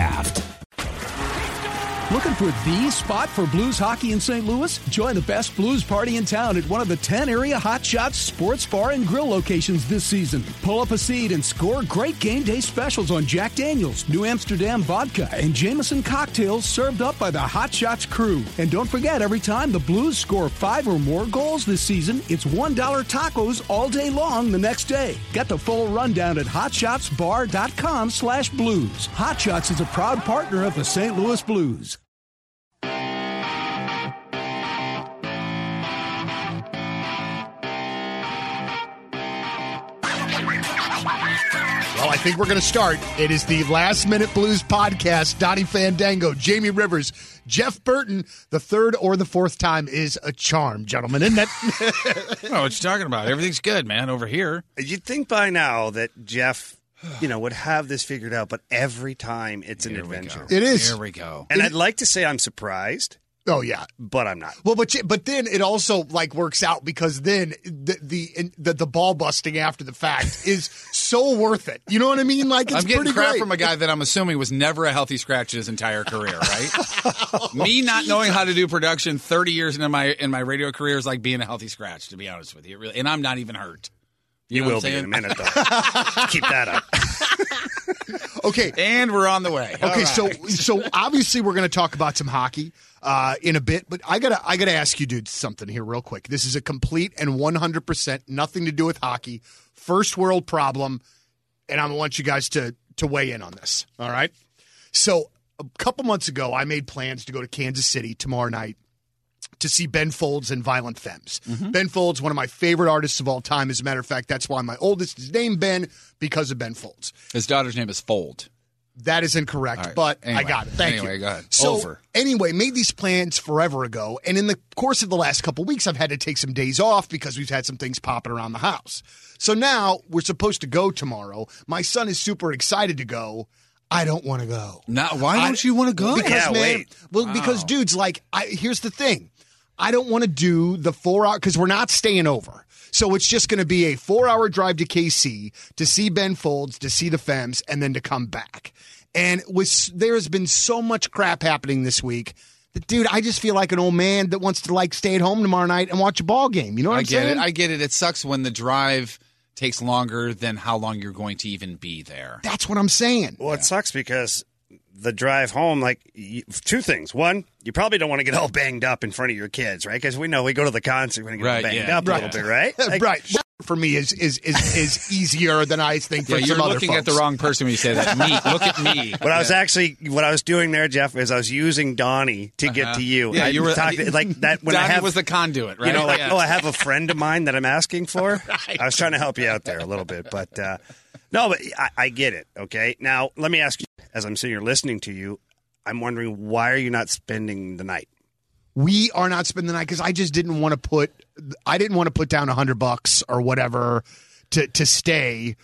Looking for the spot for blues hockey in St. Louis? Join the best blues party in town at one of the 10 area Hot Shots sports bar and grill locations this season. Pull up a seat and score great game day specials on Jack Daniels, New Amsterdam vodka, and Jameson cocktails served up by the Hot Shots crew. And don't forget, every time the Blues score five or more goals this season, it's $1 tacos all day long the next day. Get the full rundown at hotshotsbar.com slash blues. Hot Shots is a proud partner of the St. Louis Blues. Think we're going to start. It is the Last Minute Blues podcast. Donny Fandango, Jamie Rivers, Jeff Burton. The third or the fourth time is a charm, gentlemen. Isn't that? Oh, what you talking about? Everything's good, man, over here. You'd think by now that Jeff, you know, would have this figured out, but every time it's an Here we adventure. go. It is. Here we go. And I'd like to say I'm surprised, oh yeah. but I'm not. Well, but but then it also like works out because then the the the, the ball busting after the fact is so worth it. You know what I mean? Like it's I'm getting pretty crap great. from a guy that I'm assuming was never a healthy scratch his entire career, right? Me not knowing how to do production 30 years into my in my radio career is like being a healthy scratch, to be honest with you. Really, and I'm not even hurt. You, know will be in a minute, though. Keep that up. Okay. And we're on the way. Okay, right. so so obviously we're going to talk about some hockey uh, in a bit, but I gotta I gotta ask you, dude, something here real quick. This is a complete and one hundred percent nothing to do with hockey, first world problem, and I want you guys to to weigh in on this. All right. So a couple months ago, I made plans to go to Kansas City tomorrow night to see Ben Folds and Violent Femmes. Mm-hmm. Ben Folds, one of my favorite artists of all time. As a matter of fact, that's why my oldest is named Ben because of Ben Folds. his daughter's name is Fold. That is incorrect, right. but Anyway. I got it. Thank Anyway, you. go. So, Over. anyway, made these plans forever ago, and in the course of the last couple weeks, I've had to take some days off because we've had some things popping around the house. So now we're supposed to go tomorrow. My son is super excited to go. I don't want to go. Not why I- don't you want to go? Because Yeah, man, wait. well, because dudes, like, I, here's the thing: I don't want to do the four hour because we're not staying over. So it's just going to be a four hour drive to KC to see Ben Folds, to see the Femmes, and then to come back. And with there has been so much crap happening this week. That, dude, I just feel like an old man that wants to like stay at home tomorrow night and watch a ball game. You know what I am get saying? it. I get it. It sucks when the drive takes longer than how long you're going to even be there. That's what I'm saying. Well, it sucks because the drive home, like y- two things. One, you probably don't want to get all banged up in front of your kids, right? Because we know we go to the concert when you get Right, banged yeah. up a Right. little bit, right? Like, right. For me is is is, is easier than I think for Yeah, you're some other looking at the wrong person when you say that. Me, look at me. What I was actually, what I was doing there, Jeff, is I was using Donny to get to you. Uh-huh. Yeah, I you were talked- like that when I Donny have was the conduit, right? You know, like, Yeah. oh, I have a friend of mine that I'm asking for. I was trying to help you out there a little bit, but uh, no, but I, I get it. Okay, now let me ask you, as I'm sitting here listening to you, I'm wondering why are you not spending the night? we are not spending the night because I just didn't want to put I didn't want to put down a hundred bucks or whatever to to stay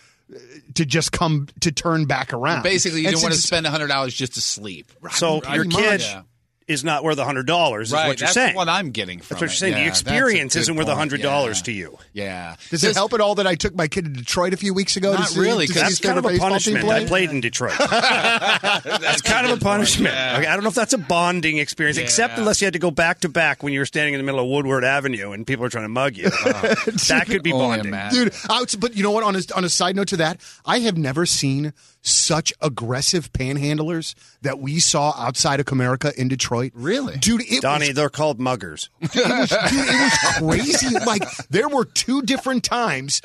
to just come to turn back around. Basically, you And don't want to since- spend hundred dollars just to sleep. So Pretty your much. kid Yeah. Is not worth a hundred dollars. Is what you're saying. that's saying. what I'm getting from that's what you're saying. Yeah, the experience isn't worth a hundred dollars Yeah. to you. Yeah. Does it help at all that I took my kid to Detroit a few weeks ago? to Not see, really, to 'cause see That's kind of a punishment. play? I played in Detroit. That's kind of a punishment. Okay, I don't know if that's a bonding experience, except unless you had to go back to back when you were standing in the middle of Woodward Avenue and people are trying to mug you. Uh, that could be bonding. man. Dude, was- but you know what? On a, on a side note to that, I have never seen such aggressive panhandlers that we saw outside of Comerica in Detroit? Really? Dude, it Donny, was they're called muggers. it was, dude, it was crazy. Like there were two different times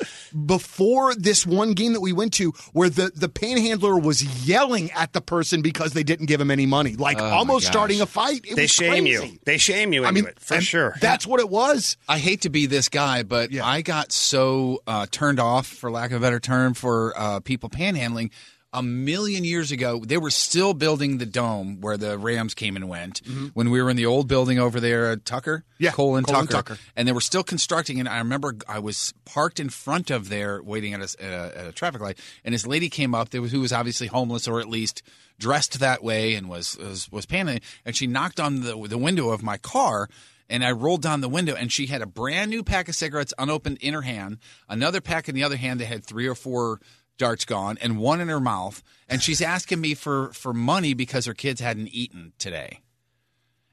before this one game that we went to where the the panhandler was yelling at the person because they didn't give him any money, like Oh, almost starting a fight. It They was shame crazy. you. They shame you I mean, it for sure. That's what it was. I hate to be this guy, but Yeah. I got so uh, turned off, for lack of a better term, for uh, people panhandling. A million years ago, they were still building the dome where the Rams came and went. When we were in the old building over there at Tucker, Mm-hmm. Yeah, Cole and Cole and Tucker, Tucker. and they were still constructing. And I remember I was parked in front of there, waiting at a, at a, at a traffic light, and this lady came up. There was, who was obviously homeless or at least dressed that way, and was was, was panhandling. And she knocked on the the window of my car. And I rolled down the window, and she had a brand new pack of cigarettes unopened in her hand, another pack in the other hand that had three or four darts gone, and one in her mouth. And she's asking me for for money because her kids hadn't eaten today.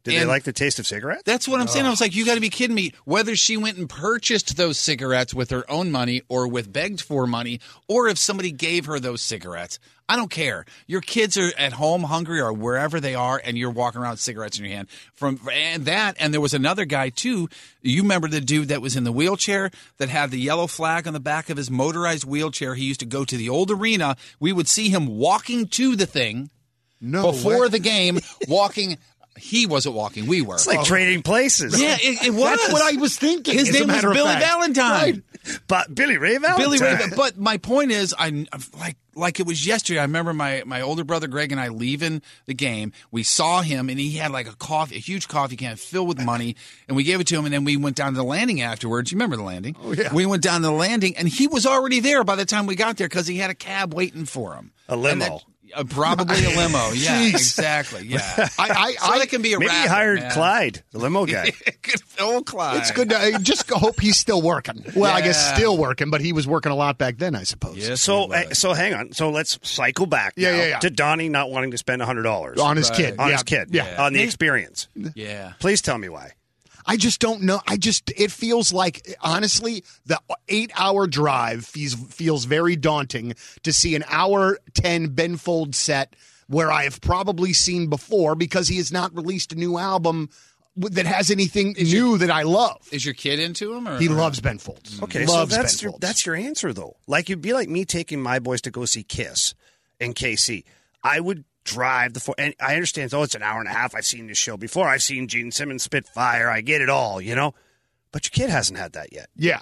Did they like the taste of cigarettes? That's what I'm saying. I was like, you got to be kidding me. Whether she went and purchased those cigarettes with her own money or with begged for money, or if somebody gave her those cigarettes, I don't care. Your kids are at home hungry or wherever they are, and you're walking around with cigarettes in your hand. From and that, and there was another guy too. You remember the dude that was in the wheelchair that had the yellow flag on the back of his motorized wheelchair? He used to go to the old arena. We would see him walking to the thing No, before way. the game, walking. He wasn't walking. We were. It's like trading places. Yeah, it, it was. That's what I was thinking. His as name was Billy fact. Valentine. But Billy Ray Valentine. Billy Ray. But my point is, I like like it was yesterday. I remember my my older brother Greg and I leaving the game. We saw him, and he had like a coffee, a huge coffee can filled with money, and we gave it to him. And then we went down to the landing afterwards. You remember the landing? Oh yeah. We went down to the landing, and he was already there by the time we got there because he had a cab waiting for him. A And limo. That- uh, probably a limo. Yeah, Jeez. exactly. Yeah. I, I, so I that can be a Maybe he racket, hired man. Clyde, the limo guy. Good old Clyde. It's good. To, I just hope he's still working. Well, I guess still working, but he was working a lot back then, I suppose. Yes, So, uh, so hang on. So let's cycle back Yeah, now yeah, yeah. to Donny not wanting to spend hundred dollars On his Right. kid. on yeah. his kid. Yeah. on the experience. yeah. Please tell me why. I just don't know. I just it feels like honestly the eight hour drive feels feels very daunting to see an hour ten Ben Fold set where I have probably seen before because he has not released a new album that has anything new that I love. Is your kid into him? Or He loves Ben Folds. Okay, loves so that's Ben your, Folds. that's your answer though. Like it'd be like me taking my boys to go see Kiss in KC. I would drive the four, and I understand. Oh, it's an hour and a half. I've seen this show before. I've seen Gene Simmons spit fire. I get it all, you know. But your kid hasn't had that yet. yeah.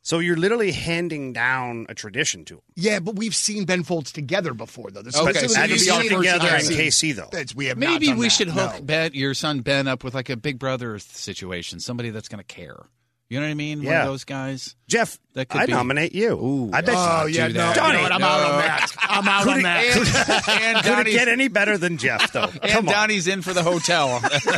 So you're literally handing down a tradition to him. Yeah, but we've seen Ben Folds together before, though. This Okay, this is so gonna you've be our seen together in seeing- KC though. That's- we have not Maybe done we that, should hook no. Ben, your son Ben up with like a big brother situation, somebody that's going to care. You know what I mean? One Yeah. of those guys. Jeff, That could I be- nominate you. Ooh. I bet. Oh do yeah, no, that. you know Donny, what? I'm out on that. I'm out on that. And, and, Could it Donny's, get any better than Jeff though? and Come on. Donny's in for the hotel after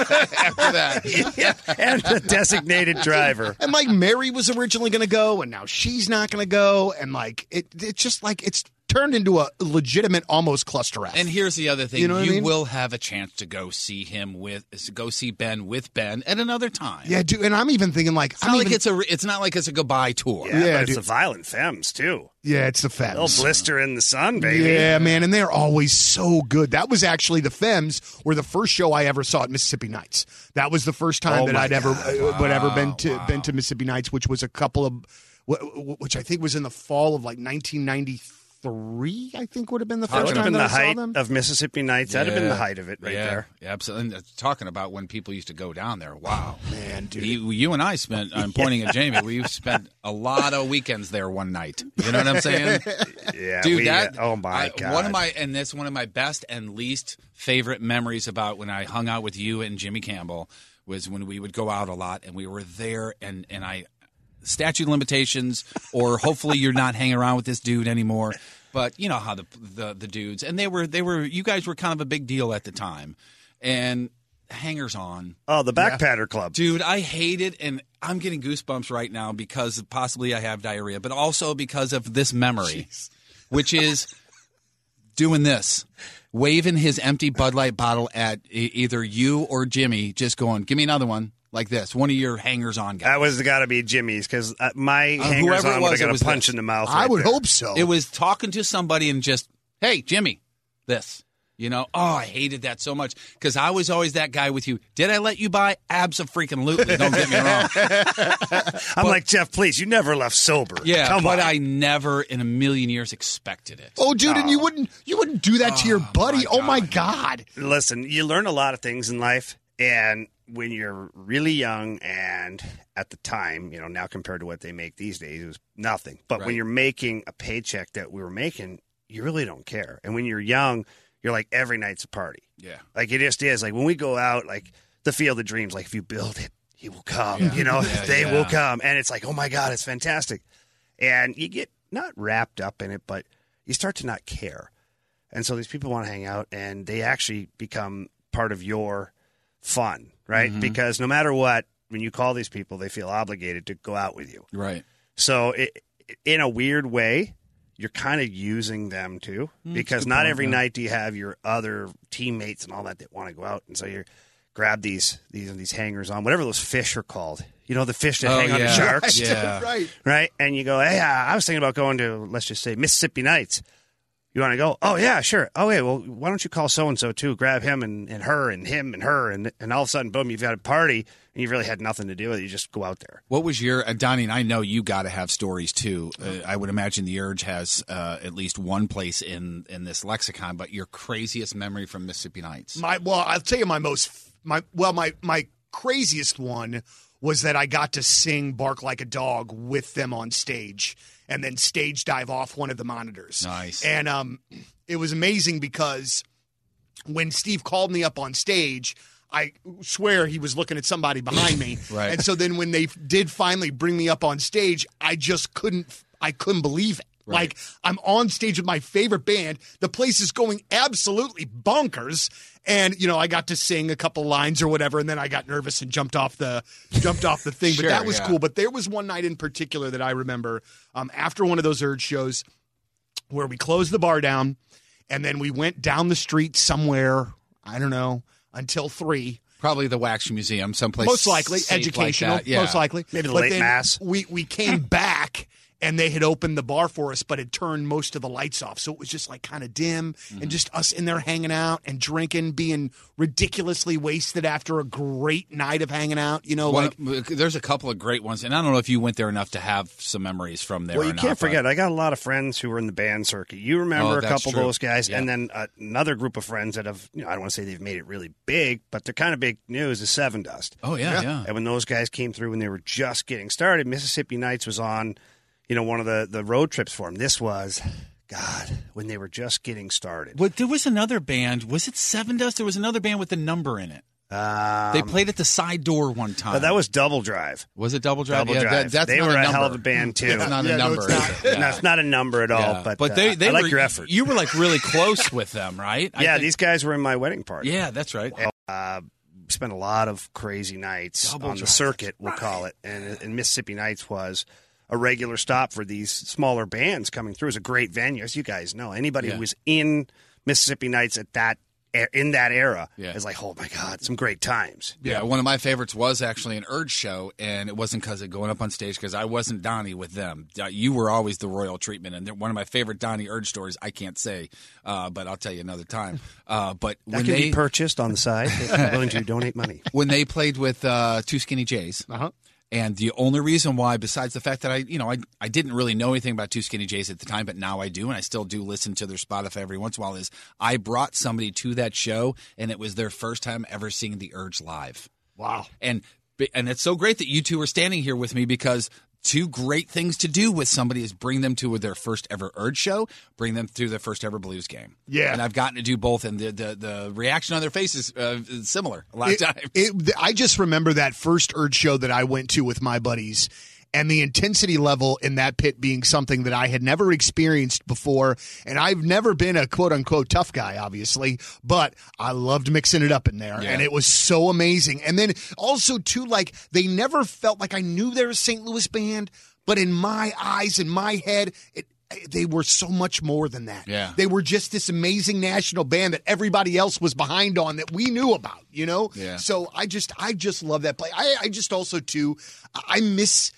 that. Yeah, and the designated driver. And like Mary was originally going to go, and now she's not going to go, and like it, it's just like it's turned into a legitimate almost cluster F. And here's the other thing: You you, know what I mean? will have a chance to go see him with, go see Ben with Ben at another time. yeah, dude. And I'm even thinking like It's I'm not like it's a. It's not like it's a goodbye tour. Yeah, Yeah, but it's dude. the violent femmes too. yeah, it's the They'll blister in the sun, baby. Yeah, man, and they're always so good. That was actually the Femmes were the first show I ever saw at Mississippi Nights. That was the first time Oh that I'd ever God. uh, would ever been to been to Mississippi Nights, which was a couple of wh- wh- which I think was in the fall of like 1993. I think would have been the first would time been that the I saw them. of Mississippi Nights. That'd have been the height of it right yeah, there. Yeah, absolutely. And uh, talking about when people used to go down there. Wow, Man, dude. You, you and I spent. I'm pointing at Jamie. We spent a lot of weekends there one night. You know what I'm saying? Yeah, dude we- that uh, oh my I- god, one of my and that's one of my best and least favorite memories about when i hung out with you and jimmy campbell was when we would go out a lot and we were there and and i statute of limitations or hopefully you're not hanging around with this dude anymore. But you know how the the, the dudes and they were they were you guys were kind of a big deal at the time. And hangers on. Oh the Backpatter Club. Dude, I hate it, and I'm getting goosebumps right now because possibly I have diarrhea, but also because of this memory, which is doing this, waving his empty Bud Light bottle at either you or Jimmy, just going, "Give me another one." Like this, one of your hangers-on guys. That was got to be Jimmy's because uh, my Uh, hangers whoever it on was, would have got was a punch this. in the mouth. I right would there. hope so. It was talking to somebody and just Hey, Jimmy, this. You know, oh, I hated that so much because I was always that guy with you. Did I let you buy? Absolutely. Don't get me wrong. I'm like Jeff. Please, you never left sober. Yeah, Come but on. I never in a million years expected it. Oh, dude, and you wouldn't you wouldn't do that to your buddy. my oh my god. listen, you learn a lot of things in life, and when you're really young and at the time, you know, now compared to what they make these days, it was nothing. But when you're making a paycheck that we were making, you really don't care. And when you're young, you're like every night's a party. Yeah. Like it just is. Like when we go out, like the field of dreams, like if you build it, he will come. Yeah. You know, Yeah, they yeah. will come. And it's like, oh my God, it's fantastic. And you get not wrapped up in it, but you start to not care. And so these people want to hang out and they actually become part of your fun, right? Mm-hmm. Because no matter what, when you call these people, they feel obligated to go out with you. Right. So, it, in a weird way, you're kind of using them too, Mm, because not every night do you have your other teammates and all that that want to go out, and so you grab these these these hangers on, whatever those fish are called. You know, the fish that Oh, hang on the yeah. sharks, Yeah. right. right? And you go, hey, I was thinking about going to let's just say Mississippi Nights. You want to go? Oh yeah, sure. Oh yeah, well, why don't you call so and so too? Grab him and, and her and him and her and and all of a sudden, boom, you've got a party and you've really had nothing to do with it. You just go out there. What was your uh, Donny? And I know you got to have stories too. Uh, I would imagine the Urge has uh, at least one place in in this lexicon. But your craziest memory from Mississippi Nights? My well, I'll tell you my most my well my my craziest one was that I got to sing "Bark Like a Dog" with them on stage, and then stage dive off one of the monitors. Nice. And um, it was amazing because when Steve called me up on stage. I swear he was looking at somebody behind me, Right. and so then when they did finally bring me up on stage, I just couldn't, I couldn't believe it. Like I'm on stage with my favorite band. The place is going absolutely bonkers. And, you know, I got to sing a couple lines or whatever, and then I got nervous and jumped off the jumped off the thing. Sure, but that was yeah. cool. But there was one night in particular that I remember um, after one of those urge shows where we closed the bar down and then we went down the street somewhere, I don't know, until three. Probably the Wax Museum, someplace Most likely safe like educational. Yeah. Most likely, Maybe the But late then mass. We we came back and they had opened the bar for us, but had turned most of the lights off, so it was just like kind of dim Mm-hmm. and just us in there hanging out and drinking, being ridiculously wasted after a great night of hanging out. You know, One- like there's a couple of great ones, and I don't know if you went there enough to have some memories from there. Well, you not, can't but- forget. I got a lot of friends who were in the band circuit. You Oh, remember a couple true. of those guys, Yeah. and then uh, another group of friends that have. You know, I don't want to say they've made it really big, but they're kind of big news. Is Sevendust. Oh yeah, yeah. And when those guys came through when they were just getting started, Mississippi Nights was on, you know, one of the, the road trips for them. This was, God, when they were just getting started. But there was another band. Was it Sevendust? There was another band with a number in it. Um, They played at the side door one time. uh, that was Double Drive. was it Double Drive? Double yeah, Drive. That, that's they not were a, a, number. hell of a band too. It's not Yeah, a no, number. it's not. is? No, it's not a number at all. Yeah. But, but uh, they, they I like were, your effort. You were like really close with them, right? I yeah, think- these guys were in my wedding party. Yeah, that's right. uh, spent a lot of crazy nights Double on the circuit, we'll call it. And, and Mississippi Nights was a regular stop for these smaller bands coming through. It was a great venue, as you guys know. Anybody Yeah. who was in Mississippi Nights at that in that era Yeah. is like, oh my god, some great times. Yeah, one of my favorites was actually an Urge show, and it wasn't because of going up on stage because I wasn't Donny with them. You were always the royal treatment, and one of my favorite Donny Urge stories. I can't say, uh, but I'll tell you another time. Uh, but That when can they be purchased on the side. if you're willing to donate money. when they played with uh, Two Skinny Jays. Uh-huh. And the only reason why, besides the fact that I, you know, I, I didn't really know anything about Two Skinny Jays at the time, but now I do, and I still do listen to their Spotify every once in a while, is I brought somebody to that show, and it was their first time ever seeing The Urge live. wow. And and it's so great that you two are standing here with me because two great things to do with somebody is bring them to their first ever Urge show, bring them through their first ever blues game. Yeah. and I've gotten to do both, and the the, the reaction on their faces uh, is similar a lot of times. it- I just remember that first Urge show that I went to with my buddies. And the intensity level in that pit being something that I had never experienced before. And I've never been a quote unquote tough guy, obviously, but I loved mixing it up in there. Yeah. And it was so amazing. And then also, too, like they never felt like I knew they were a St. Louis band, but in my eyes, in my head, it, they were so much more than that. Yeah. They were just this amazing national band that everybody else was behind on that we knew about, you know? Yeah. So I just I just love that play. I, I just also too I miss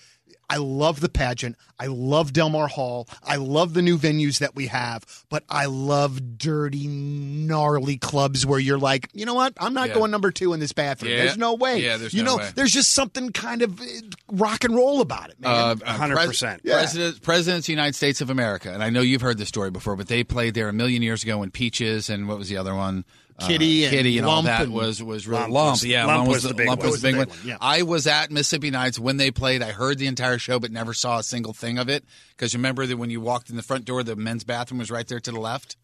I love the pageant. I love Delmar Hall. I love the new venues that we have, but I love dirty, gnarly clubs where you're like, you know what? I'm not Yeah. going number two in this bathroom. Yeah. There's no way. Yeah, there's you no know, way. there's just something kind of uh, rock and roll about it, man. Uh, uh, 100%. Yeah. President, Presidents of the United States of America, and I know you've heard this story before, but they played there a million years ago in Peaches and what was the other one? Uh, Kitty and Kitty, and all that and- was was really Lump lump. was- yeah, Lump Lump was the big Lump one. was the big one. was one, yeah. I was at Mississippi Nights when they played. I heard the entire show, but never saw a single thing of it. Because remember that when you walked in the front door, the men's bathroom was right there to the left.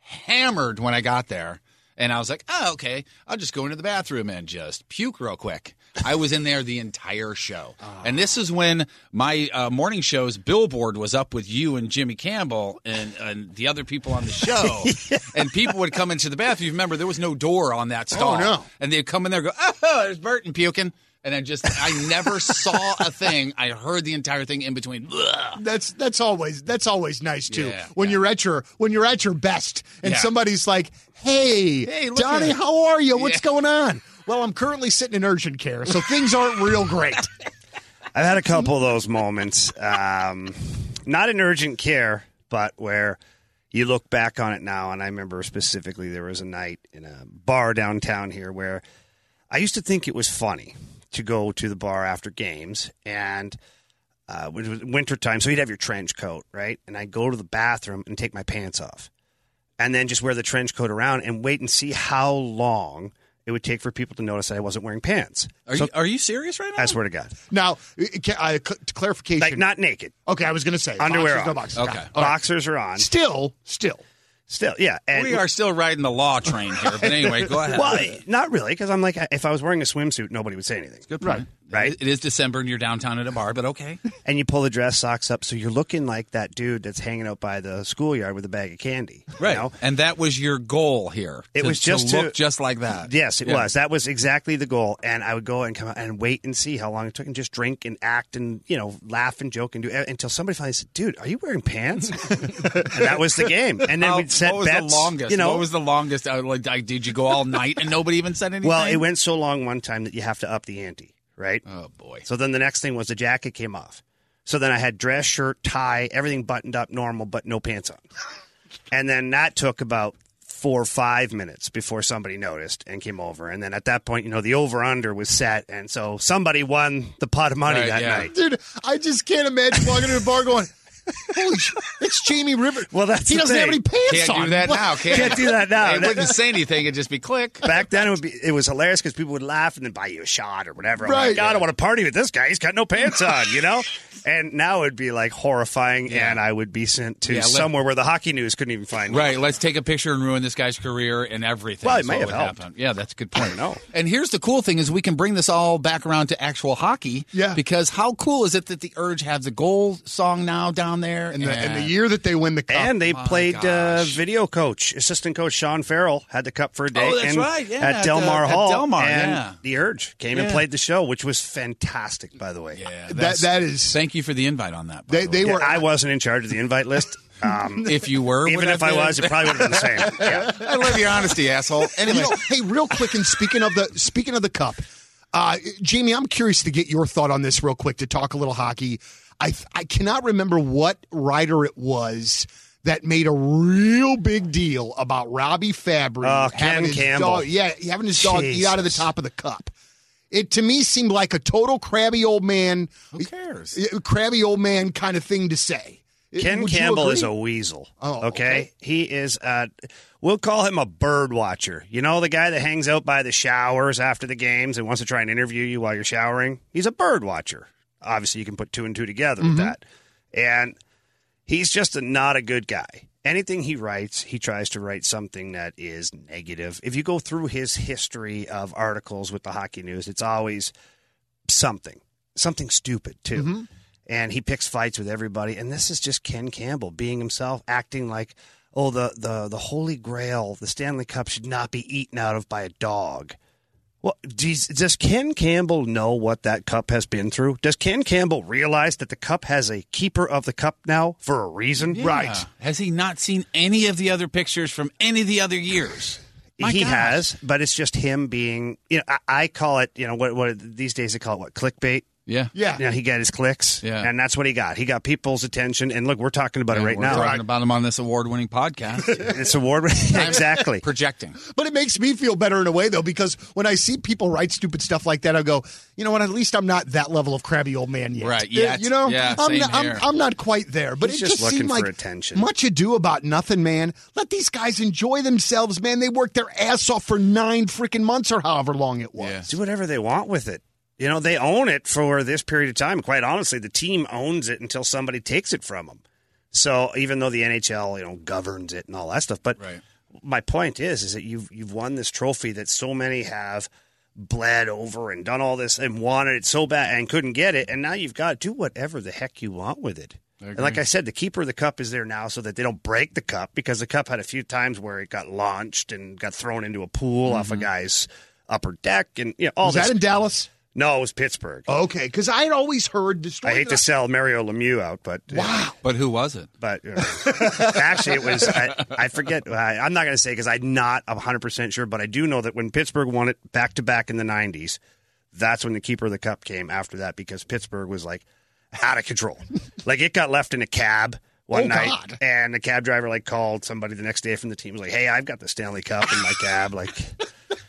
Hammered when I got there. And I was like, oh, okay. I'll just go into the bathroom and just puke real quick. I was in there the entire show. And this is when my uh, morning show's billboard was up with you and Jimmy Campbell and, and the other people on the show. And people would come into the bathroom. You remember, there was no door on that stall. no. And they'd come in there and go, oh, there's Burton puking. And I just, I never saw a thing. I heard the entire thing in between. Ugh. that's that's always that's always nice too. Yeah, when yeah. you're at your when you're at your best and Yeah. somebody's like, "Hey, Hey, Donny, how are you? What's going on?" Well, I'm currently sitting in urgent care, so things aren't real great. I've had a couple of those moments, um, not in urgent care, but where you look back on it now. And I remember specifically there was a night in a bar downtown here where I used to think it was funny to go to the bar after games and. Uh, it was winter time, so you'd have your trench coat, right? And I'd go to the bathroom and take my pants off, and then just wear the trench coat around and wait and see how long it would take for people to notice that I wasn't wearing pants. Are, So- you, are you serious right now? I swear to God, Now, uh, ca- uh, cl- clarification. like not naked, okay, I was going to say Underwear boxers, no boxers. Okay. Got it. All right. boxers are on. Still, still. Still, yeah. And, we are still riding the law train here. But anyway, go ahead. Well, not really, because I'm like, if I was wearing a swimsuit, nobody would say anything. Good point. Right. Right. It is December and you're downtown at a bar, but okay. And you pull the dress socks up, so you're looking like that dude that's hanging out by the schoolyard with a bag of candy. you know? And that was your goal here. It to- was just to to- look just like that. Yes, it Yeah. was. That was exactly the goal. And I would go and come out and wait and see how long it took, and just drink and act and you know laugh and joke and do until somebody finally said, "Dude, are you wearing pants?" and that was the game. And then How- we'd set what was bets. the longest? You know, what was the longest? Uh, like, uh, did you go all night and nobody even said anything? well, it went so long one time that you have to up the ante, right? Oh boy. So then the next thing was the jacket came off. So then I had dress, shirt, tie, everything buttoned up normal, but no pants on. And then that took about four or five minutes before somebody noticed and came over. And then at that point, you know, the over under was set. And so somebody won the pot of money Right, that yeah. night. Dude, I just can't imagine walking into a bar going, "Holy shit, it's Jamie River." Well, that's he the doesn't have any pants on. Can't on. do that What- now. Can't, Can't do that now. It wouldn't say anything. It'd just be click. Back then, it would be it was hilarious because people would laugh and then buy you a shot or whatever. I'm Right. like, God, I want to party with this guy. He's got no pants on, you know. And now it'd be like horrifying, Yeah. and I would be sent to Yeah, let- somewhere where the hockey news couldn't even find me. Right, let's take a picture and ruin this guy's career and everything. Well, it is may what have would helped. happen. Yeah, that's a good point. know. And here's the cool thing: is we can bring this all back around to actual hockey. Yeah. Because how cool is it that the Urge have the goal song now down there? And the, and the year that they win the cup. And they my played uh, video coach, assistant coach Sean Farrell had the cup for a day. Oh, that's in- right, yeah, at at Delmar the- at Hall. Delmar, and yeah. the Urge came and played the show, which was fantastic, by the way. yeah, that that's- Thank you for the invite on that. by they the they way. Yeah, were I wasn't in charge of the invite list. Um, if you were, even if I was, it probably would have been the same. Yeah. I love your honesty, asshole. Anyway, You know, hey, real quick, and speaking of the speaking of the cup, uh, Jamie, I'm curious to get your thought on this real quick to talk a little hockey. I I cannot remember what writer it was that made a real big deal about Robbie Fabbri Oh, Ken having his Campbell. dog, yeah, having his dog eat out of the top of the cup. It to me seemed like a total crabby old man, Who cares? crabby old man kind of thing to say. Ken Would Campbell is a weasel. Oh, okay? okay. He is. Uh, we'll call him a bird watcher. You know, the guy that hangs out by the showers after the games and wants to try and interview you while you're showering. He's a bird watcher. Obviously, you can put two and two together with mm-hmm. that. And he's just a, not a good guy. Anything he writes, he tries to write something that is negative. If you go through his history of articles with the hockey news, it's always something, something stupid too. Mm-hmm. And he picks fights with everybody. And this is just Ken Campbell being himself, acting like, oh, the the the Holy Grail, the Stanley Cup should not be eaten out of by a dog. Well, geez, does Ken Campbell know what that cup has been through? Does Ken Campbell realize that the cup has a keeper of the cup now for a reason? Yeah. Has he not seen any of the other pictures from any of the other years? My he gosh. has, but it's just him being. You know, I, I call it. You know, what what these days they call it what clickbait. Yeah. Yeah. You know, he got his clicks, Yeah. and that's what he got. He got people's attention, and look, we're talking about And it right we're now. talking about him on this award-winning podcast. It's award winning. exactly. Projecting. But it makes me feel better in a way, though, because when I see people write stupid stuff like that, I go, you know what? At least I'm not that level of crabby old man yet. Right, yet. You know, Yeah, I'm, same not, I'm, here. I'm not quite there. But He's it just just looking seemed for like attention. much ado about nothing, man. Let these guys enjoy themselves, man. They worked their ass off for nine freaking months or however long it was. Yeah. do whatever they want with it. You know, they own it for this period of time. Quite honestly, the team owns it until somebody takes it from them. So even though the NHL, you know, governs it and all that stuff, but Right. my point is, is that you've you've won this trophy that so many have bled over and done all this and wanted it so bad and couldn't get it, and now you've got to do whatever the heck you want with it. And like I said, the keeper of the cup is there now so that they don't break the cup because the cup had a few times where it got launched and got thrown into a pool off a mm-hmm. guy's upper deck and you know, all Was this. that in Dallas? No, it was Pittsburgh. Okay, because I had always heard the story. I hate to sell Mario Lemieux out, but Wow. But who was it? But uh, actually, it was I, I forget. I, I'm not going to say because I'm not 100 percent sure, but I do know that when Pittsburgh won it back to back in the 90s, that's when the keeper of the cup came after that because Pittsburgh was like out of control. like it got left in a cab one Oh, night, God. and the cab driver like called somebody the next day from the team was like, "Hey, I've got the Stanley Cup in my cab." Like,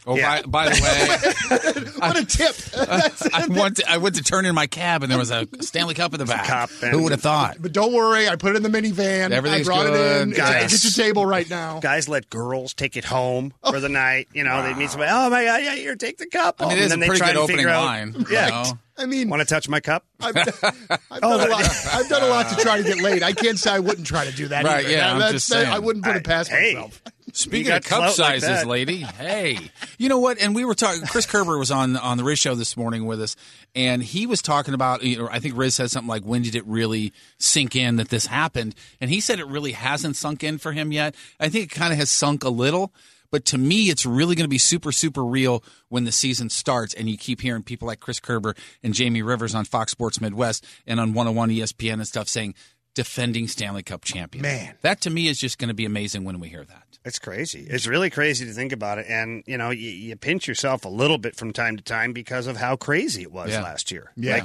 Oh, Yeah. by, by the way, What a tip. I went to, I went to turn in my cab and there was a Stanley Cup in the back. Cup Who would have thought? but don't worry, I put it in the minivan. Everything's I brought it in. good, It's guys. at your table right now. guys let girls take it home oh. for the night. You know, they meet somebody. Oh my god, yeah, here, take the cup. I mean, it and then a they pretty try good to opening figure out- line. you Yeah. know? I mean, Want to touch my cup? I've, I've, done a oh, lot, I've done a lot to try to get laid. I can't say I wouldn't try to do that. Right, either. yeah, That- I'm that's- just that- saying. I wouldn't put it past Hey. myself. Speaking of cup clout like sizes, lady, hey, you know what? And we were talking. Chris Kerber was on on the Riz show this morning with us, and he was talking about. You know, I think Riz said something like, "When did it really sink in that this happened?" And he said it really hasn't sunk in for him yet. I think it kind of has sunk a little. But to me, it's really going to be super, super real when the season starts, and you keep hearing people like Chris Kerber and Jamie Rivers on Fox Sports Midwest and on 101 ESPN and stuff saying defending Stanley Cup champion. Man. that to me is just going to be amazing when we hear that. It's crazy. It's really crazy to think about it, and you know, you, you pinch yourself a little bit from time to time because of how crazy it was Yeah. last year. Yeah. Like,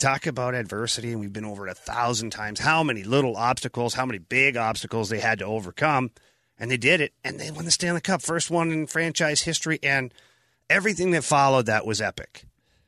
talk about adversity, and we've been over it a thousand times. How many little obstacles, how many big obstacles they had to overcome, and they did it, and they won the Stanley Cup, first one in franchise history, and everything that followed that was epic.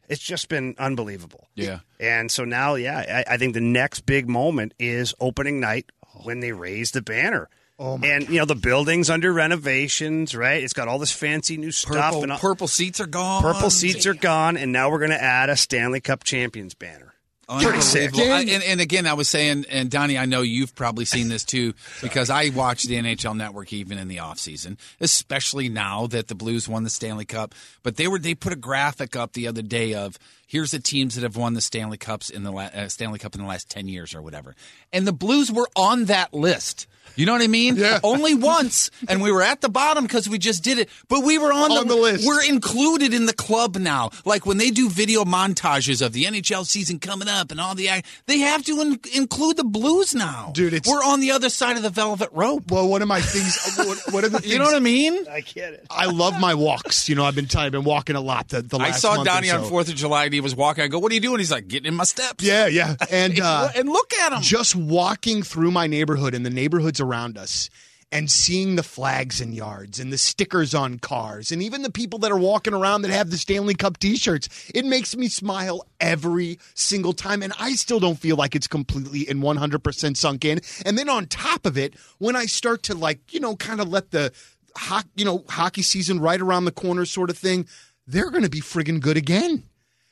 It's just been unbelievable. Yeah. And so now, yeah, I, I think the next big moment is opening night when they raise the banner. Oh my and you know the building's under renovations, right? It's got all this fancy new stuff, Purple, and all, purple seats are gone. purple seats are gone, and now we're going to add a Stanley Cup champions banner. Unbelievable. I- and, and again, I was saying, and Donny, I know you've probably seen this too, because I watch the NHL Network even in the offseason, especially now that the Blues won the Stanley Cup. But they were they put a graphic up the other day of here's the teams that have won the Stanley Cups in the la- uh, Stanley Cup in the last ten years or whatever, and the Blues were on that list. You know what I mean? Yeah. Only once, and we were at the bottom because we just did it. But we were on, On the list. We're included in the club now. Like when they do video montages of the NHL season coming up and all the act, they have to in- include the Blues now. Dude, it's- we're on the other side of the velvet rope. Well, one of my things, what, what are the things? You know what I mean? I get it. I love my walks. You know, I've been I've been walking a lot. The, the I saw month or Donny on. Fourth of July and he was walking. I go, "What are you doing?" He's like, "Getting in my steps." Yeah, yeah, and uh, and look at him. just walking through my neighborhood and the neighborhoods around us and seeing the flags in yards and the stickers on cars and even the people that are walking around that have the Stanley Cup t-shirts. It makes me smile every single time and I still don't feel like it's completely and 100% sunk in. And then on top of it when I start to like you know kind of let the ho- you know hockey season right around the corner sort of thing they're going to be friggin' good again.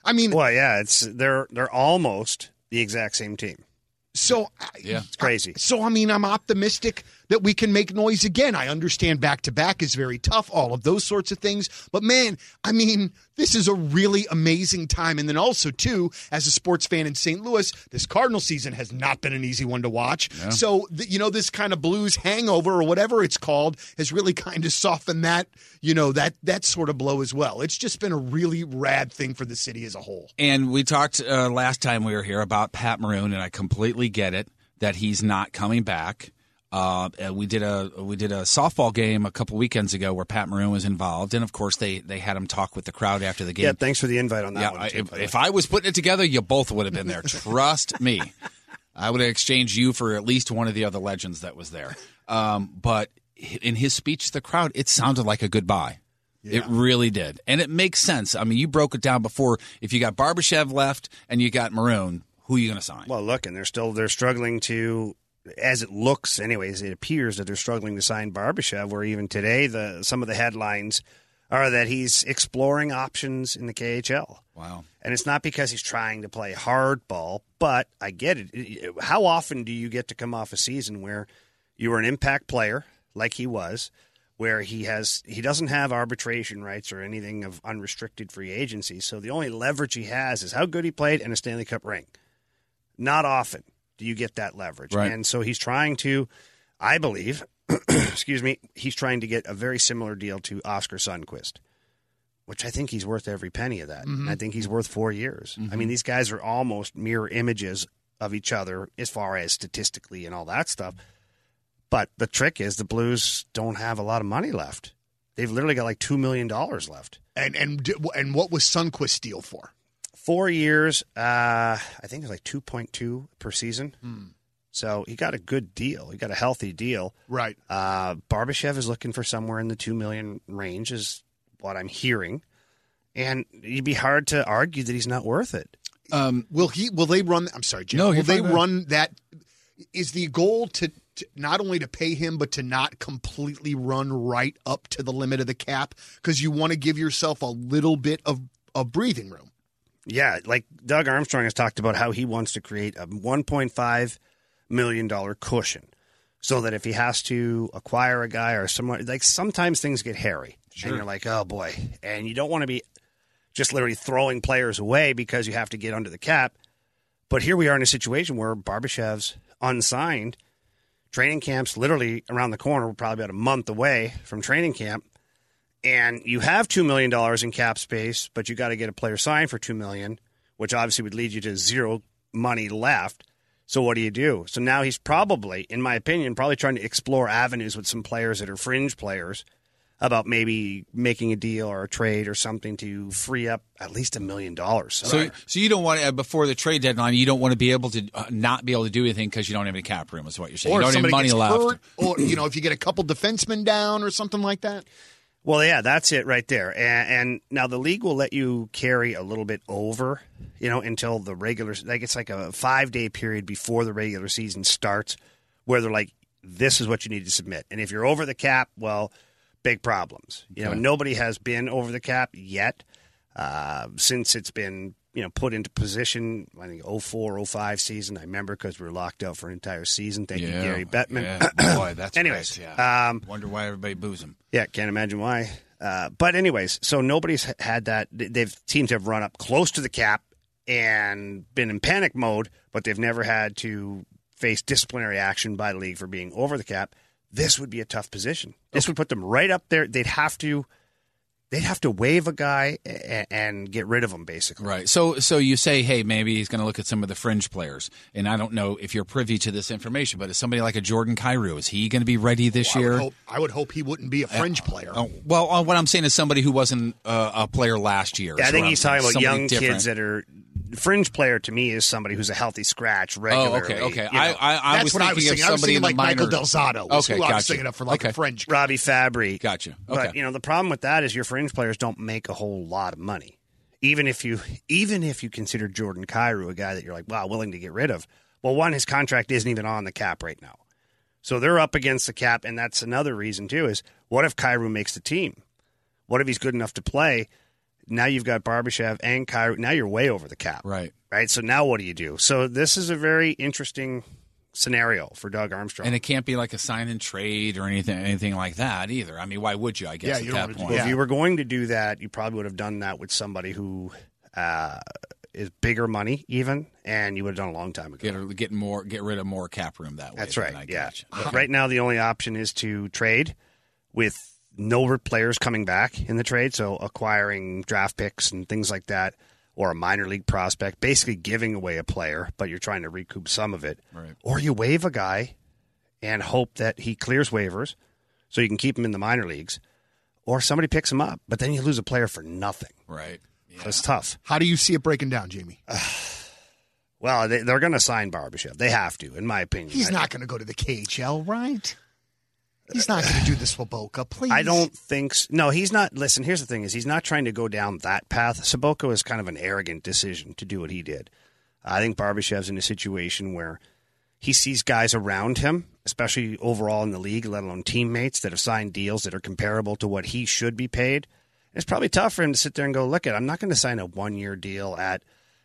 I mean Well, yeah, it's they're they're almost the exact same team. So Yeah. It's crazy. So I mean, I'm optimistic that we can make noise again. I understand back to back is very tough, all of those sorts of things. But man, I mean, this is a really amazing time. And then also too, as a sports fan in St. Louis, this Cardinal season has not been an easy one to watch. So th- you know, this kind of blues hangover or whatever it's called has really kind of softened that you know that that sort of blow as well. It's just been a really rad thing for the city as a whole. And we talked uh, last time we were here about Pat Maroon, and I completely get it that he's not coming back. Uh, we did a we did a softball game a couple weekends ago where Pat Maroon was involved, and of course they they had him talk with the crowd after the game. Yeah, thanks for the invite on that Yeah, one. Too, if, if. I was putting it together, you both would have been there. Trust me. I would have exchanged you for at least one of the other legends that was there. Um, but in his speech to the crowd, it sounded like a goodbye. It really did. And it makes sense. I mean, you broke it down before. If you got Barbashev left and you got Maroon, who are you going to sign? Well, look, and they're still they're struggling to, as it looks, anyways. It appears that they're struggling to sign Barbashev. Where even today, the some of the headlines are that he's exploring options in the KHL. wow. And it's not because he's trying to play hardball, but I get it. How often do you get to come off a season where you were an impact player, like he was, where he has he doesn't have arbitration rights or anything of unrestricted free agency, so the only leverage he has is how good he played and a Stanley Cup ring. Not often do you get that leverage, Right. and so he's trying to, I believe, excuse me, he's trying to get a very similar deal to Oskar Sundqvist which I think he's worth every penny of that. And I think he's worth four years. I mm-hmm. mean, these guys are almost mirror images of each other as far as statistically and all that stuff. But the trick is the Blues don't have a lot of money left. They've literally got like two million dollars left. And and and what was Sundqvist deal for? Four years, uh, I think it's like two point two per season. So he got a good deal. He got a healthy deal. Right. Uh, Barbashev is looking for somewhere in the two million range, is what I'm hearing. And it'd be hard to argue that he's not worth it. Um, Will he? Will they run? I'm sorry, Jim. No, will they fine, go run that? Is the goal to, to not only to pay him, but to not completely run right up to the limit of the cap because you want to give yourself a little bit of of breathing room. Yeah, like Doug Armstrong has talked about how he wants to create a 1.5 million dollar cushion, so that if he has to acquire a guy or someone, like sometimes things get hairy, and you're like, oh boy, and you don't want to be just literally throwing players away because you have to get under the cap. But here we are in a situation where Barbashev's unsigned. Training camp's literally around the corner. We're probably about a month away from training camp and you have two million dollars in cap space, but you got to get a player signed for two million, which obviously would lead you to zero money left. So what do you do? So now he's probably, in my opinion, probably trying to explore avenues with some players that are fringe players about maybe making a deal or a trade or something to free up at least a million dollars. So, so you don't want uh, before the trade deadline, you don't want to be able to uh, not be able to do anything because you don't have any cap room. Is what you're saying? Or you if don't have somebody money gets left. hurt, or you know, if you get a couple defensemen down or something like that. Well, yeah, that's it right there. And, and now the league will let you carry a little bit over, you know, until the regular. Like it's like a five day period before the regular season starts, where they're like, "This is what you need to submit." And if you're over the cap, well, big problems. You know, Okay. nobody has been over the cap yet uh, since it's been you know put into position. I think 04, 05 season. I remember because we were locked out for an entire season. Thank you, Gary Bettman. Yeah, boy, that's Anyways, yeah. um, wonder why everybody boos him. Yeah, can't imagine why. Uh, but anyways, so nobody's had that. They've teams have run up close to the cap and been in panic mode, but they've never had to face disciplinary action by the league for being over the cap. This would be a tough position. This would put them right up there. They'd have to, they'd have to waive a guy and, and get rid of him, basically. Right. So so you say, hey, maybe he's going to look at some of the fringe players, and I don't know if you're privy to this information, but is somebody like a Jordan Kyrou is he going to be ready this I year? would, hope, I would hope he wouldn't be a fringe player. Oh, well, uh, what I'm saying is somebody who wasn't uh, a player last year. Yeah, I think he's talking about Somebody young different. kids that are fringe player. To me, is somebody who's a healthy scratch oh, regularly. Oh, okay, okay. you know. I, I, I That's was what I thinking was of thinking. I was somebody thinking like Michael minor- Del Zotto. Was Okay, who I was gotcha. thinking of for like okay. a fringe. Robbie Fabbri. Gotcha. Okay. But you know the problem with that is your fringe players don't make a whole lot of money. Even if you even if you consider Jordan Kyrou a guy that you're like, wow, willing to get rid of. Well, one, his contract isn't even on the cap right now. So they're up against the cap, and that's another reason too, is what if Kyrou makes the team? What if he's good enough to play? Now you've got Barbashev and Kyrou. Now you're way over the cap. Right. Right. So now what do you do? So this is a very interesting scenario for Doug Armstrong. And it can't be like a sign and trade or anything anything like that either. I mean, why would you? I guess Yeah, at you that point. Well, if you were going to do that, you probably would have done that with somebody who uh, is bigger money, even, and you would have done a long time ago. Get get more, get rid of more cap room that way. That's right. I Yeah. gotcha. Right now, the only option is to trade with no players coming back in the trade, so acquiring draft picks and things like that, or a minor league prospect, basically giving away a player, but you're trying to recoup some of it, Right. or you waive a guy and hope that he clears waivers so you can keep him in the minor leagues, or somebody picks him up. But then you lose a player for nothing. Right. So it's tough. How do you see it breaking down, Jamie? Well, they, they're going to sign Barbashev. They have to, in my opinion. He's I- not going to go to the KHL, right? He's not going to do this Sobotka. Please. I don't think s no. He's not. Listen, here's the thing: is he's not trying to go down that path. Sobotka is kind of an arrogant decision to do what he did. I think Barbashev's in a situation where he sees guys around him, especially overall in the league, let alone teammates that have signed deals that are comparable to what he should be paid. It's probably tough for him to sit there and go, "Look, at I'm not going to sign a one year deal at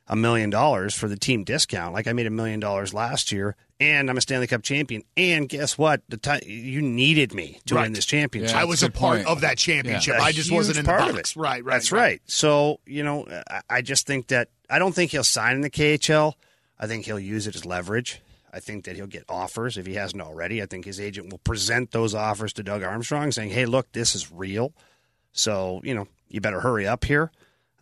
a million dollars for the team discount. Like I made a million dollars last year, and I'm a Stanley Cup champion. And guess what? The ti you needed me to Right. win this championship. I was a a part point. of that championship. I just wasn't huge in the part of it. Right, right. That's right. So you know, I, I just think that I don't think he'll sign in the KHL. I think he'll use it as leverage. I think that he'll get offers if he hasn't already. I think his agent will present those offers to Doug Armstrong, saying, "Hey, look, this is real. So you know, you better hurry up here."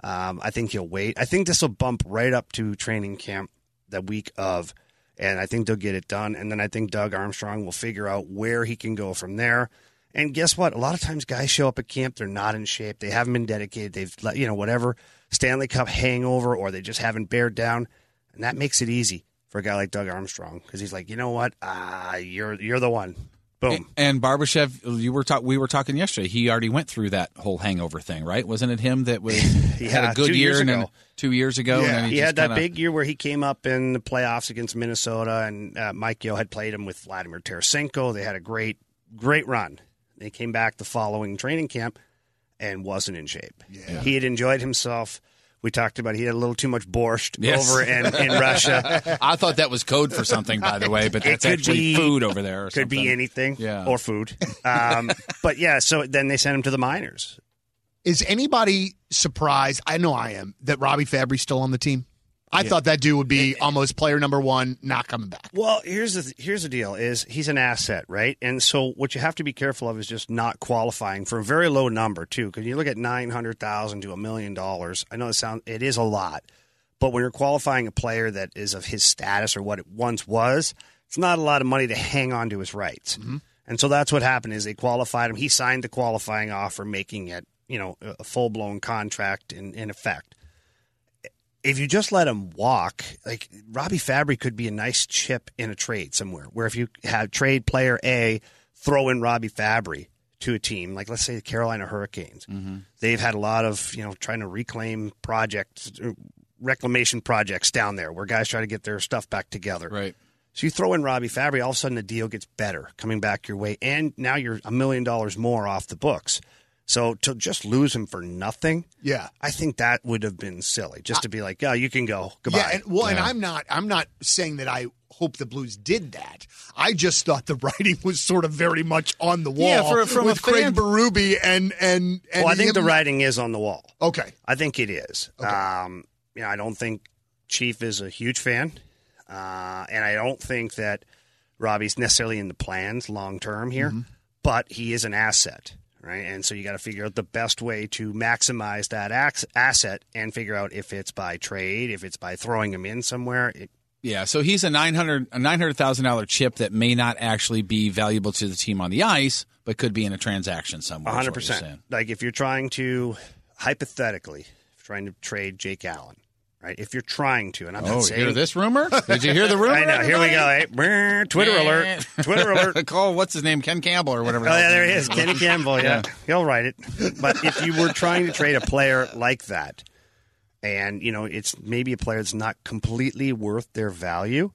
Um, I think he'll wait. I think this will bump right up to training camp the week of, and I think they'll get it done. And then I think Doug Armstrong will figure out where he can go from there. And guess what? A lot of times guys show up at camp, they're not in shape. They haven't been dedicated. They've, you know, whatever Stanley Cup hangover, or they just haven't bared down. And that makes it easy for a guy like Doug Armstrong because he's like, you know what? Ah, you're you're the one. Boom. And Barbashev, you were talk, we were talking yesterday. He already went through that whole hangover thing, right? Wasn't it him that was he had Yeah, a good year and then two years ago? and Yeah, He just had that kinda- big year where he came up in the playoffs against Minnesota, and uh, Mike Yeo had played him with Vladimir Tarasenko. They had a great, great run. They came back the following training camp and wasn't in shape. He had enjoyed himself. We talked about he had a little too much borscht Yes. over in, in Russia. I thought that was code for something, by the way, but It that's could actually be- food over there. Or Could be anything, Yeah. or food. Um, but yeah, so then they sent him to the minors. Is anybody surprised? I know I am that Robbie Fabbri's still on the team. I thought that dude would be almost player number one, not coming back. Well, here's the here's the deal: is he's an asset, right? And so what you have to be careful of is just not qualifying for a very low number too. Because you look at nine hundred thousand to a million dollars. I know it sounds it is a lot, but when you're qualifying a player that is of his status or what it once was, it's not a lot of money to hang on to his rights. Mm-hmm. And so that's what happened: is they qualified him. He signed the qualifying offer, making it you know a full blown contract in, in effect if you just let him walk, like Robbie Fabbri could be a nice chip in a trade somewhere. Where if you have trade player A, throw in Robbie Fabbri to a team, like let's say the Carolina Hurricanes, mm-hmm. they've had a lot of you know trying to reclaim projects, uh, reclamation projects down there, where guys try to get their stuff back together. Right. So you throw in Robbie Fabbri, all of a sudden the deal gets better coming back your way, and now you're a million dollars more off the books. So to just lose him for nothing, Yeah. I think that would have been silly. Just to be like, oh, you can go. Goodbye. Yeah, and, well, and I'm not. I'm not saying that I hope the Blues did that. I just thought the writing was sort of very much on the wall Yeah, for- from a with Craig fan- Berube and and and. well, I think him- the writing is on the wall. Okay. I think it is. Um, you know, I don't think Chief is a huge fan, uh, and I don't think that Robbie's necessarily in the plans long term here. But he is an asset, right? And so you got to figure out the best way to maximize that asset and figure out if it's by trade, if it's by throwing him in somewhere. It, Yeah, so he's a nine hundred a nine hundred thousand dollar chip that may not actually be valuable to the team on the ice, but could be in a transaction somewhere. hundred percent. Like if you're trying to hypothetically trying to trade Jake Allen, right? If you're trying to, and I'm Oh, not you saying hear this rumor? Did you hear the rumor? I know. Here we go. eh? Twitter alert. Twitter alert. Call what's his name, Ken Campbell or whatever. Oh yeah, there he is, Kenny Campbell. Yeah, he'll write it. But if you were trying to trade a player like that, and you know it's maybe a player that's not completely worth their value,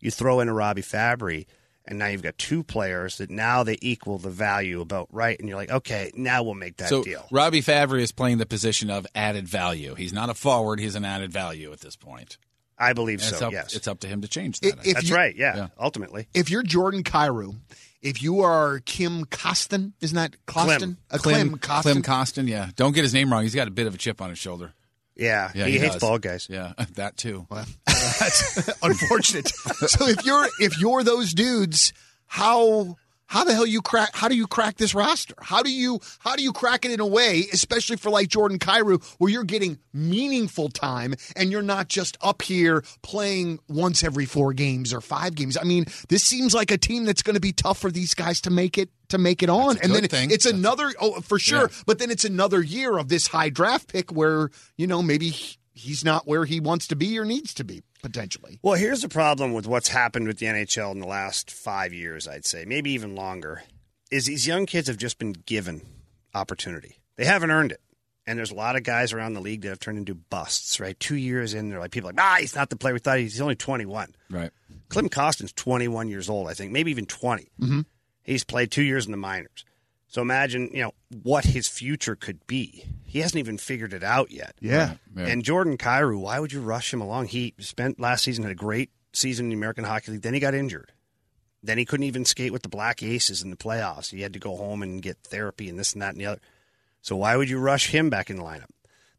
you throw in a Robbie Fabbri, and now you've got two players that now they equal the value about right, and you're like, okay, now we'll make that So deal. Robbie Fabbri is playing the position of added value. He's not a forward; he's an added value at this point. I believe And so. it's up, yes, it's up to him to change that. If- if that's you- right. Yeah, Yeah. ultimately. If you're Jordan Kyrou, if you are Kim Kostin, isn't that Kostin? A Clem, Kostin. Clem Kostin, yeah. Don't get his name wrong. He's got a bit of a chip on his shoulder. Yeah, Yeah, he, he hates does. bald guys. Yeah, that too. That's unfortunate. so if you're if you're those dudes, how how the hell you crack how do you crack this roster? How do you how do you crack it in a way, especially for like Jordan Kyrou, where you're getting meaningful time and you're not just up here playing once every four games or five games. I mean, this seems like a team that's going to be tough for these guys to make it to make it on. And then thing. it's another oh for sure, but then it's another year of this high draft pick where, you know, maybe he's not where he wants to be or needs to be potentially. Well, here's the problem with what's happened with the NHL in the last five years, I'd say, maybe even longer, is these young kids have just been given opportunity. They haven't earned it. And there's a lot of guys around the league that have turned into busts, right? Two years in, they're like, people are like, ah, he's not the player we thought. he- He's only 21. Right. Clinton Kostin's 21 years old, I think, maybe even 20. Mm-hmm. He's played two years in the minors. So imagine, you know, what his future could be. He hasn't even figured it out yet. Yeah. Yeah. And Jordan Kyrou, why would you rush him along? He spent last season had a great season in the American Hockey League. Then he got injured. Then he couldn't even skate with the Black Aces in the playoffs. He had to go home and get therapy and this and that and the other. So why would you rush him back in the lineup?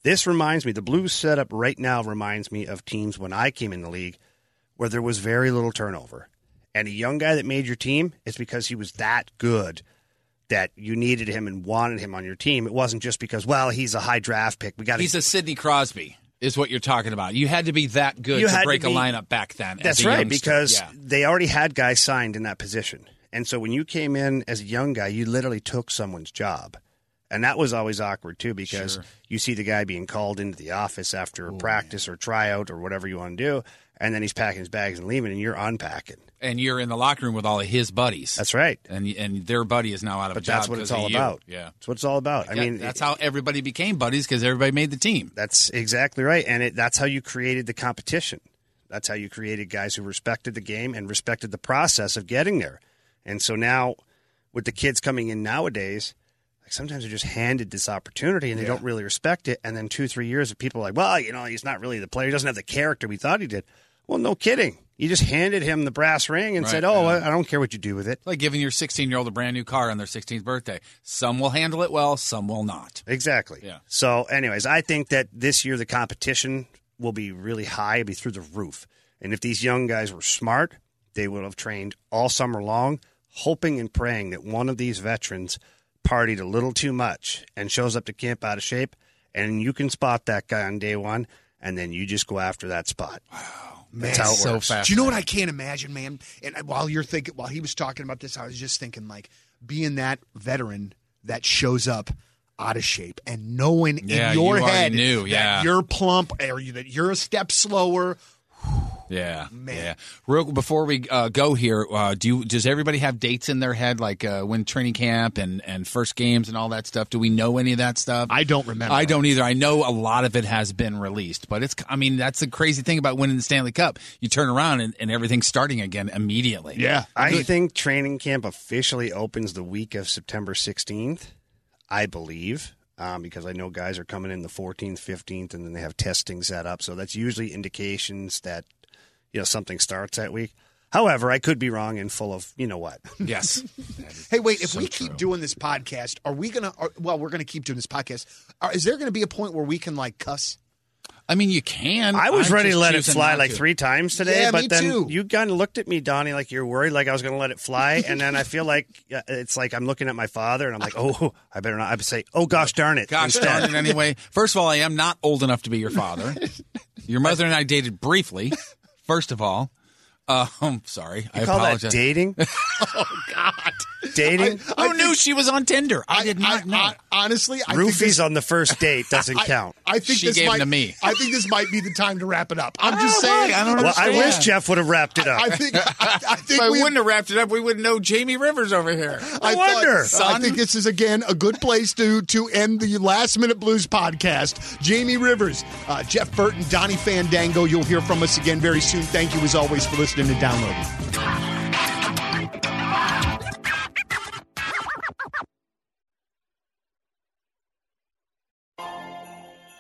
This reminds me, the Blues setup right now reminds me of teams when I came in the league where there was very little turnover. And a young guy that made your team, it's because he was that good that you needed him and wanted him on your team. It wasn't just because, well, he's a high draft pick. We got He's a Sidney Crosby, is what you're talking about. You had to be that good You to had to break a lineup back then. That's right, youngster. because Yeah. they already had guys signed in that position. And so when you came in as a young guy, you literally took someone's job. And that was always awkward too because Sure. you see the guy being called into the office after a practice or tryout or whatever you want to do, and then he's packing his bags and leaving, and you're unpacking. And you're in the locker room with all of his buddies. That's right. and and their buddy is now out of But a job that's what it's all about. Yeah. That's what it's all about. I Yeah, mean, that's how everybody became buddies because everybody made the team. That's exactly right, and it, that's how you created the competition. That's how you created guys who respected the game and respected the process of getting there. And so now, with the kids coming in nowadays, like sometimes they're just handed this opportunity and they don't really respect it. And then two, three years of people are like, well, you know, he's not really the player. He doesn't have the character we thought he did. Well, no kidding. You just handed him the brass ring and Right, said, oh, yeah. I don't care what you do with it. Like giving your 16 year old a brand new car on their 16th birthday. Some will handle it well, some will not. Exactly. Yeah. So, anyways, I think that this year the competition will be really high, it'll be through the roof. And if these young guys were smart, they would have trained all summer long, hoping and praying that one of these veterans partied a little too much and shows up to camp out of shape, and you can spot that guy on day one, and then you just go after that spot. That's how it so works. fast. Do you know what I can't imagine, man? And while you're thinking, while he was talking about this, I was just thinking, like, being that veteran that shows up out of shape and knowing Yeah, in your you head knew, that yeah. you're plump or you, that you're a step slower. Yeah, Man. yeah. Real before we uh, go here, uh, do you, does everybody have dates in their head, like uh, when training camp and, and first games and all that stuff? Do we know any of that stuff? I don't remember. I don't either. I know a lot of it has been released, but it's. I mean, that's the crazy thing about winning the Stanley Cup. You turn around and, and everything's starting again immediately. Yeah. I think training camp officially opens the week of September 16th, I believe, um, because I know guys are coming in the 14th, 15th, and then they have testing set up. So that's usually indications that you know something starts that week. However, I could be wrong and full of you know what. Yes. Hey, wait! If So we true. keep doing this podcast, are we gonna? Are, well, we're gonna keep doing this podcast. Are, is there gonna be a point where we can like cuss? I mean, you can. I was I'm ready to let it fly like to. three times today, Yeah, but me then too. you kind of looked at me, Donny, like you're worried, like I was going to let it fly, and then I feel like uh, it's like I'm looking at my father, and I'm like, oh, I better not. I would say, oh gosh, darn it. Gosh instead. darn it, anyway. First of all, I am not old enough to be your father. Your mother and I dated briefly, first of all. Um, sorry. I You call apologize. that dating? Oh God! Dating? Who knew she was on Tinder? I, did not know. I- honestly, I think Roofies this, on the first date doesn't count. I think She this gave 'em might, to me. I think this might be the time to wrap it up. I'm just Oh, saying. why? I don't Well, I wish Jeff would have wrapped it up. I think. I, I think if I we. wouldn't have wrapped it up, we wouldn't know Jamie Rivers over here. I wonder. Thought, I think this is again a good place to to end the last minute blues podcast. Jamie Rivers, uh, Jeff Burton, Donny Fandango. You'll hear from us again very soon. Thank you as always for listening and downloading.